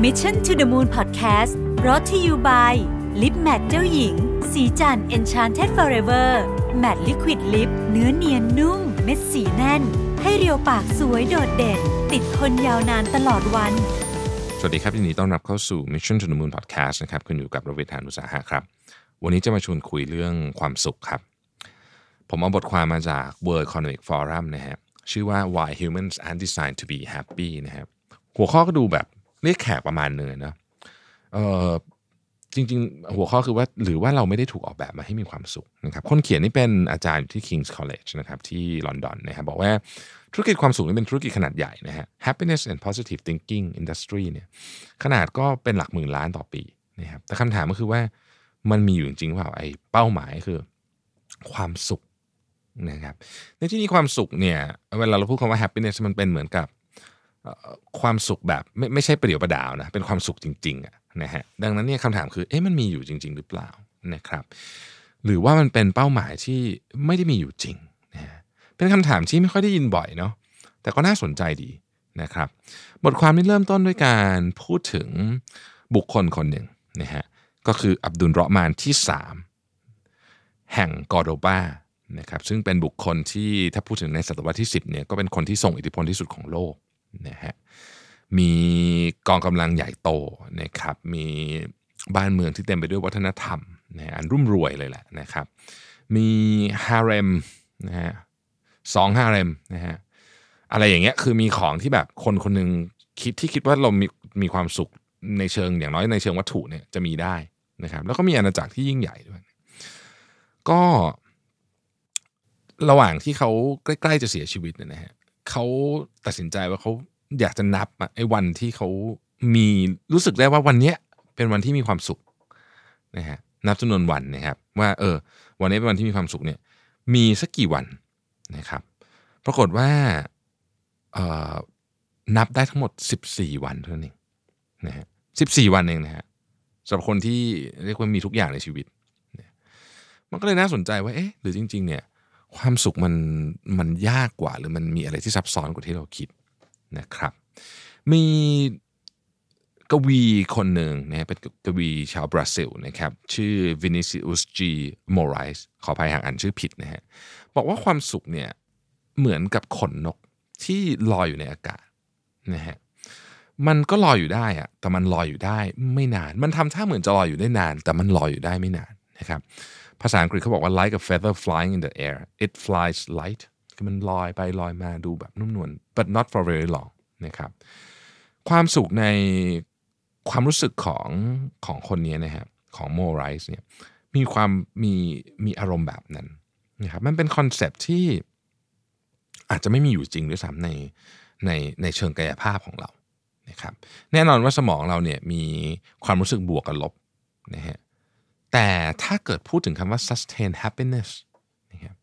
Mission to the Moon Podcast รอ t ธออยู่ by ลิปแมทเจ้าหญิง สีจัน Enchanted Forever Matte Liquid Lip เนื้อเนียนนุ่ม เม็ดสีแน่น ให้เรียวปากสวยโดดเด่น ติดทนยาวนานตลอดวัน สวัสดีครับยินดีต้อนรับเข้าสู่ Mission to the Moon Podcast นะครับคุณอยู่กับรวิทยานุสาหะครับ วันนี้จะมาชวนคุยเรื่องความสุขครับ ผมเอาบทความมาจาก World Economic Forum นะฮะชื่อว่า Why Humans Are Designed to Be Happy นะครับหัวข้อก็ดูแบบ เรียกแขกประมาณเนึงนะเออจริง ๆ หัวข้อคือว่าหรือว่าเราไม่ได้ถูกออกแบบมาให้มีความสุขนะครับคนเขียนนี่เป็นอาจารย์อยู่ที่ King's College นะครับที่ลอนดอนนะครับบอกว่าธุรกิจความสุขนี่เป็นธุรกิจขนาดใหญ่นะฮะ happiness and positive thinking industry เนี่ยขนาดก็เป็นหลักหมื่นล้านต่อปีนะครับแต่คำถามก็คือว่ามันมีอยู่จริงเปล่าไอ้เป้าหมายคือความสุขนะครับในที่นี้ความสุขเนี่ยเวลาเราพูดคำว่า happiness มันเป็นเหมือนกับ ความสุขแบบไม่ไม่ใช่ประเดี๋ยวประดาวนะเป็นความสุขจริงๆอะนะฮะดังนั้นเนี่ยคำถามคือเอ๊ะมันมีอยู่จริง ๆ หรือเปล่านะครับหรือว่ามันเป็นเป้าหมายที่ไม่ได้มีอยู่จริงนะฮะเป็นคำถามที่ไม่ค่อยได้ยินบ่อยเนาะแต่ก็น่าสนใจดีนะครับ บทความนี้เริ่มต้นด้วยการพูดถึงบุคคลคนหนึ่งนะฮะก็คืออับดุลเราะห์มานที่ 3 แห่งกอร์โดบานะครับซึ่งเป็นบุคคลที่ถ้าพูดถึงในศตวรรษที่ 10เนี่ยก็เป็นคนที่ส่งอิทธิพลที่สุดของโลก นะฮะมีกองกำลังใหญ่โตนะครับมีบ้านเมืองที่เต็มไปด้วยวัฒนธรรมนะฮะอันรุ่มรวยเลยแหละนะครับ มีฮาเร็มนะฮะสองฮาเร็มนะฮะอะไรอย่างเงี้ยคือมีของที่แบบคนคนหนึ่งคิดที่คิดว่าเรามีมีความสุขในเชิงอย่างน้อยในเชิงวัตถุเนี่ยจะมีได้นะครับแล้วก็มีอาณาจักรที่ยิ่งใหญ่ด้วย ก็ระหว่างที่เขาใกล้ ๆ จะเสียชีวิตเนี่ยนะฮะ เขาตัดสินใจว่าเขาอยากจะนับอะไอ้วันที่เขามีรู้สึกได้ว่าวันเนี้ยเป็นวันที่มีความสุขนะฮะนับจำนวนวันนะครับ ว่าเออ วันนี้เป็นวันที่มีความสุขเนี่ย มีสักกี่วันนะครับ ปรากฏว่าเอ่อนับได้ทั้งหมด 14 วันเท่านั้นเองนะฮะ14วันเองนะฮะสำหรับคนที่เรียกว่ามีทุกอย่างในชีวิต มันก็เลยน่าสนใจว่าเอ๊ะหรือจริง ๆ เนี่ย ความสุขมันมันยากกว่าหรือมันมีอะไรที่ซับซ้อนกว่าที่เราคิดนะครับ มีกวีคนหนึ่งนะฮะเป็นกวีชาวบราซิลนะครับ ชื่อวินิซิอุสจีโมไรส์ขออภัยหากอ่านชื่อผิดนะฮะบอกว่าความสุขเนี่ยเหมือนกับขนนกที่ลอยอยู่ในอากาศนะฮะมันก็ลอยอยู่ได้อะแต่มันลอยอยู่ได้ไม่นาน มันทำท่าเหมือนจะลอยอยู่ได้นาน แต่มันลอยอยู่ได้ไม่นานนะครับ ภาษาอังกฤษเขาบอกว่า like a feather flying in the air it flies light คือมันลอยไปลอยมาดูแบบนุ่มนวล but not for very long นะครับ ความสุขในความรู้สึกของของคนนี้นะครับของโมไรส์เนี่ยมีความมีมีอารมณ์แบบนั้นนะครับมันเป็นคอนเซปที่อาจจะไม่มีอยู่จริงด้วยซ้ำในในในเชิงกายภาพของเรานะครับ แน่นอนว่าสมองเราเนี่ยมีความรู้สึกบวกกับลบนะฮะ แต่ถ้าเกิดพูดถึงคำว่า sustain happiness นะครับ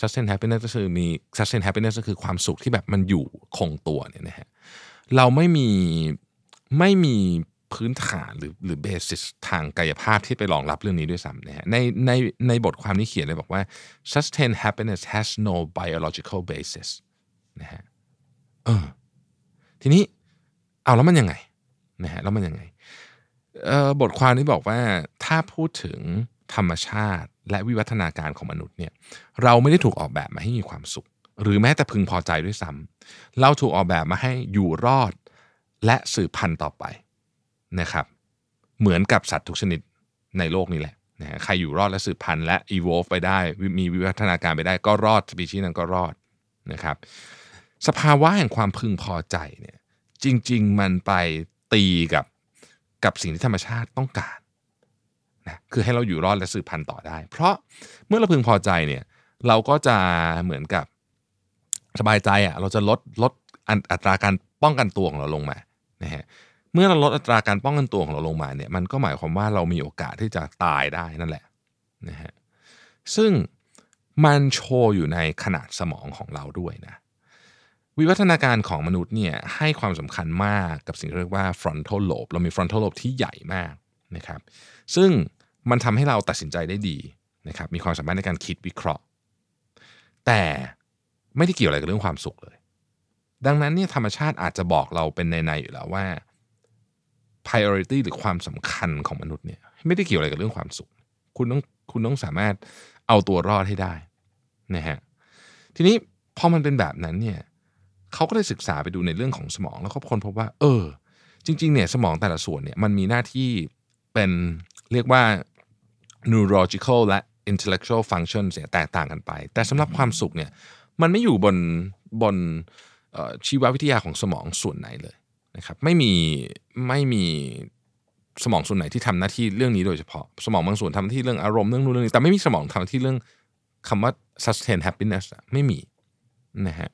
sustain happiness ก็คือมี sustain happiness ก็คือความสุขที่แบบมันอยู่คงตัวเนี่ยนะฮะเราไม่มีไม่มีพื้นฐานหรือหรือเบสิสทางกายภาพที่ไปรองรับเรื่องนี้ด้วยซ้ำนะฮะในในในบทความนี้เขียนเลยบอกว่า sustain happiness has no biological basis นะฮะเออทีนี้เอาแล้วมันยังไงนะฮะแล้วมันยังไง บทความนี้บอกว่าถ้าพูดถึงธรรมชาติและวิวัฒนาการของมนุษย์เนี่ยเราไม่ได้ถูกออกแบบมาให้มีความสุข หรือแม้แต่พึงพอใจด้วยซ้ำเราถูกออกแบบมาให้อยู่รอดและสืบพันธุ์ต่อไปนะครับ เหมือนกับสัตว์ทุกชนิดในโลกนี้แหละนะใครอยู่รอดและสืบพันธุ์และ evolve ไปได้ มีวิวัฒนาการไปได้ก็รอดสปีชีส์นั้นก็รอดนะครับ สภาวะแห่งความพึงพอใจเนี่ยจริง ๆ มันไปตีกับ กับสิ่งที่ธรรมชาติต้องการนะคือให้เราอยู่รอดและสืบพันธุ์ต่อได้ เพราะเมื่อเราพึงพอใจเนี่ยเราก็จะเหมือนกับสบายใจอะเราจะลดลดอัอัตราการป้องกันตัวของเราลงมานะฮะเมื่อเราลดอัตราการป้องกันตัวของเราลงมาเนี่ยมันก็หมายความว่าเรามีโอกาสที่จะตายได้นั่นแหละนะฮะซึ่งมันโชว์อยู่ในขนาดสมองของเราด้วยนะ วิวัฒนาการของมนุษย์เนี่ยให้ความสำคัญมากกับสิ่งที่เรียกว่า frontal lobe เรามี frontal lobe ที่ใหญ่มากนะครับซึ่งมันทำให้เราตัดสินใจได้ดีนะครับมีความสามารถในการคิดวิเคราะห์ แต่ไม่ได้เกี่ยวอะไรกับเรื่องความสุขเลย ดังนั้นเนี่ยธรรมชาติอาจจะบอกเราเป็นในๆอยู่แล้วว่า priority หรือความสำคัญของมนุษย์เนี่ยไม่ได้เกี่ยวอะไรกับเรื่องความสุข คุณต้องคุณต้องสามารถเอาตัวรอดให้ได้นะฮะทีนี้พอมันเป็นแบบนั้นเนี่ย เขาก็ได้ศึกษาไปดูในเรื่องของสมอง แล้วก็ค้นพบว่า เออ จริงๆเนี่ยสมองแต่ละส่วนเนี่ยมันมีหน้าที่เป็นเรียกว่า neurological และ intellectual functions เนี่ยแตกต่างกันไป แต่สำหรับความสุขเนี่ยมันไม่อยู่บนบนชีววิทยาของสมองส่วนไหนเลยนะครับไม่มีไม่มีสมองส่วนไหนที่ทำหน้าที่เรื่องนี้โดยเฉพาะ สมองบางส่วนทำหน้าที่เรื่องอารมณ์เรื่องนู้นเรื่องนี้แต่ไม่มีสมองทำหน้าที่เรื่องคำว่า sustain happiness ไม่มีนะฮะ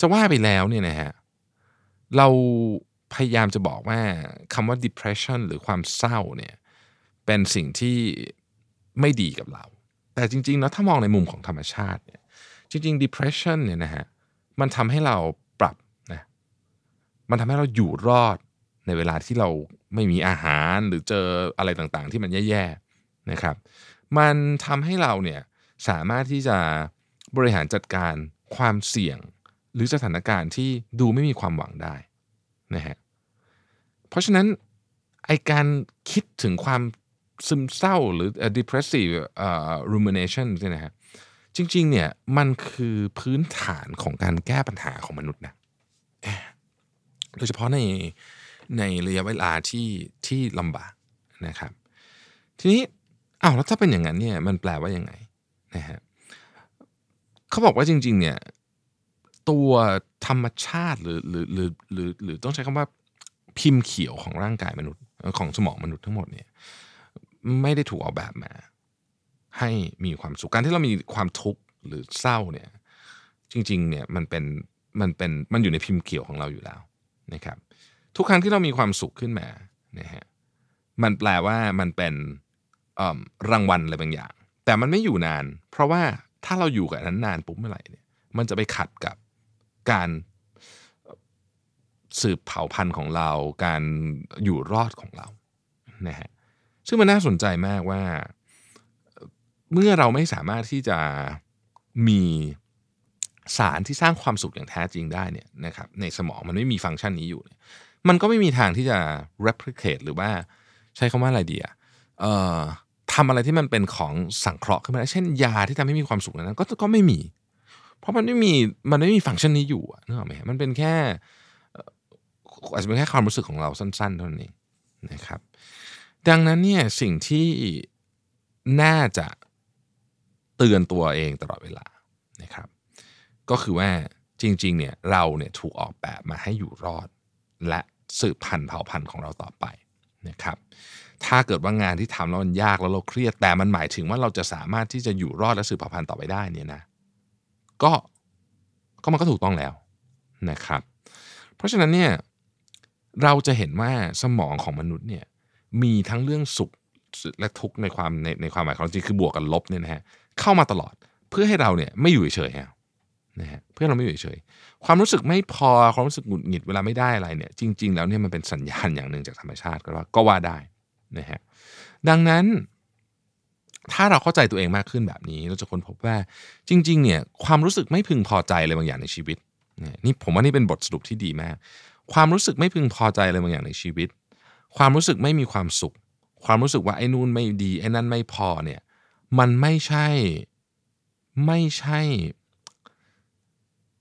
จะว่าไปแล้วเนี่ยนะฮะเราพยายามจะบอกว่าคำว่า depression หรือความเศร้าเนี่ยเป็นสิ่งที่ไม่ดีกับเรา แต่จริงๆแล้วถ้ามองในมุมของธรรมชาติเนี่ยจริง ๆ depression เนี่ยนะฮะมันทำให้เราปรับนะมันทำให้เราอยู่รอดในเวลาที่เราไม่มีอาหารหรือเจออะไรต่างๆ ที่มันแย่ๆนะครับ มันทำให้เราเนี่ยสามารถที่จะบริหารจัดการความเสี่ยง หรือสถานการณ์ที่ดูไม่มีความหวังได้นะฮะเพราะฉะนั้นไอการคิดถึงความซึมเศร้าหรือ depressive uh, rumination เนี่ยนะฮะจริงๆเนี่ยมันคือพื้นฐานของการแก้ปัญหาของมนุษย์นะโดยเฉพาะในในระยะเวลาที่ที่ลำบากนะครับ ทีนี้อ้าวแล้วถ้าเป็นอย่างนั้นเนี่ยมันแปลว่ายังไงนะฮะเขาบอกว่าจริงๆเนี่ย ตัวธรรมชาติหรือหรือหรือหรือหรือต้องใช้คำว่าพิมพ์เขียวของร่างกายมนุษย์ของสมองมนุษย์ทั้งหมดเนี่ยไม่ได้ถูกออกแบบมา ให้มีความสุขการที่เรามีความทุกข์หรือเศร้าเนี่ยจริงๆเนี่ยมันเป็นมันเป็นมันอยู่ในพิมพ์เขียวของเราอยู่แล้วนะครับ ทุกครั้งที่เรามีความสุขขึ้นมานะฮะมันแปลว่ามันเป็นรางวัลอะไรบางอย่าง แต่มันไม่อยู่นาน เพราะว่าถ้าเราอยู่กับนั้นนานปุ๊บเมื่อไหร่เนี่ยมันจะไปขัดกับ การสืบเผ่าพันธุ์ของเรา การอยู่รอดของเรานะฮะซึ่งมันน่าสนใจมากว่า เมื่อเราไม่สามารถที่จะมีสารที่สร้างความสุขอย่างแท้จริงได้เนี่ยนะครับในสมองมันไม่มีฟังก์ชันนี้อยู่ยมันก็ไม่มีทางที่จะ replicate หรือว่าใช้คำว่าอะไรดีอะทำอะไรที่มันเป็นของสังเคราะห์ขึ้นมา เช่นยาที่ทำให้มีความสุขนั้นก็ก็ไม่มี เพราะมันไม่มีมันไม่มีฟังก์ชันนี้อยู่นึกออกไหมมันเป็นแค่อาจจะเป็นแค่ความรู้สึกของเราสั้นๆเท่านั้นเองนะครับ ดังนั้นเนี่ยสิ่งที่น่าจะเตือนตัวเองตลอดเวลานะครับ ก็คือว่าจริงๆเนี่ยเราเนี่ยถูกออกแบบมาให้อยู่รอด และสืบพันธุ์เผ่าพันธุ์ของเราต่อไปนะครับ ถ้าเกิดว่างานที่ทำแล้วมันยากแล้วเราเครียดแต่มันหมายถึงว่าเราจะสามารถที่จะอยู่รอดและสืบเผ่าพันธุ์ต่อไปได้เนี่ยนะ ก็ก็มันก็ถูกต้องแล้วนะครับ เพราะฉะนั้นเนี่ยเราจะเห็นว่าสมองของมนุษย์เนี่ยมีทั้งเรื่องสุขและทุกข์ในความในในความหมายของจริงคือบวกกับลบเนี่ยนะฮะเข้ามาตลอดเพื่อให้เราเนี่ยไม่อยู่เฉยๆนะฮะเพื่อเราไม่อยู่เฉยความรู้สึกไม่พอความรู้สึกหงุดหงิดเวลาไม่ได้อะไรเนี่ย จริง ๆ แล้วเนี่ยมันเป็นสัญญาณอย่างหนึ่งจากธรรมชาติก็ว่าก็ว่าได้นะฮะดังนั้น ถ้าเราเข้าใจตัวเองมากขึ้นแบบนี้ เราจะค้นพบว่าจริง ๆ เนี่ยความรู้สึกไม่พึงพอใจอะไรบางอย่างในชีวิตนี่ผมว่านี่เป็นบทสรุปที่ดีมาก ความรู้สึกไม่พึงพอใจอะไรบางอย่างในชีวิต ความรู้สึกไม่มีความสุข ความรู้สึกว่าไอ้นู่นไม่ดีไอ้นั่นไม่พอเนี่ยมันไม่ใช่ไม่ใช่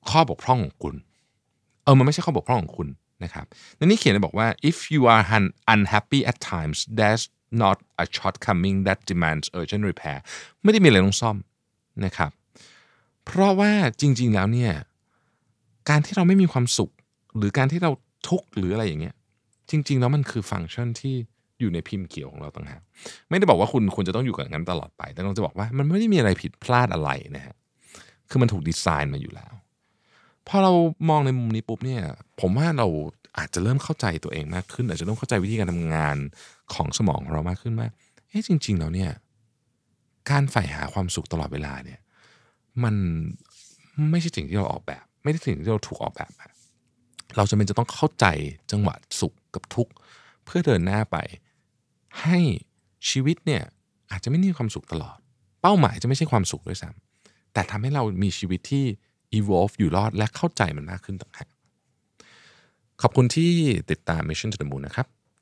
ข้อบกพร่องของคุณ เออมันไม่ใช่ข้อบกพร่องของคุณนะครับในนี้เขียนบอกว่า if you are unhappy at times that's not a shortcoming that demands urgent repair ไม่ได้มีอะไรต้องซ่อมนะครับ เพราะว่าจริง ๆ แล้วเนี่ยการที่เราไม่มีความสุข หรือการที่เราทุกข์หรืออะไรอย่างเงี้ยจริง ๆ แล้วมันคือฟังก์ชันที่อยู่ในพิมพ์เขียวของเราต่างหากไม่ได้บอกว่าคุณควรจะต้องอยู่กับงั้นตลอดไป แต่เราจะบอกว่ามันไม่ได้มีอะไรผิดพลาดอะไรนะฮะคือมันถูกดีไซน์มาอยู่แล้วพอเรามองในมุมนี้ปุ๊บเนี่ย ผมว่าเราอาจจะเริ่มเข้าใจตัวเองมากขึ้น อาจจะเริ่มเข้าใจวิธีการทำงาน ของสมองของเรามากขึ้นว่าเอ๊ะจริง ๆ แล้วเนี่ยการใฝ่หาความสุขตลอดเวลาเนี่ยมันไม่ใช่สิ่งที่เราออกแบบ ไม่ใช่สิ่งที่เราถูกออกแบบมาเราจะเป็นจะต้องเข้าใจจังหวะสุขกับทุกข์เพื่อเดินหน้าไป ให้ชีวิตเนี่ยอาจจะไม่มีความสุขตลอด เป้าหมายจะไม่ใช่ความสุขด้วยซ้ำแต่ทำให้เรามีชีวิตที่ evolve อยู่รอดและเข้าใจมันมากขึ้นต่างหากขอบคุณที่ติดตาม Mission to the Moon นะครับ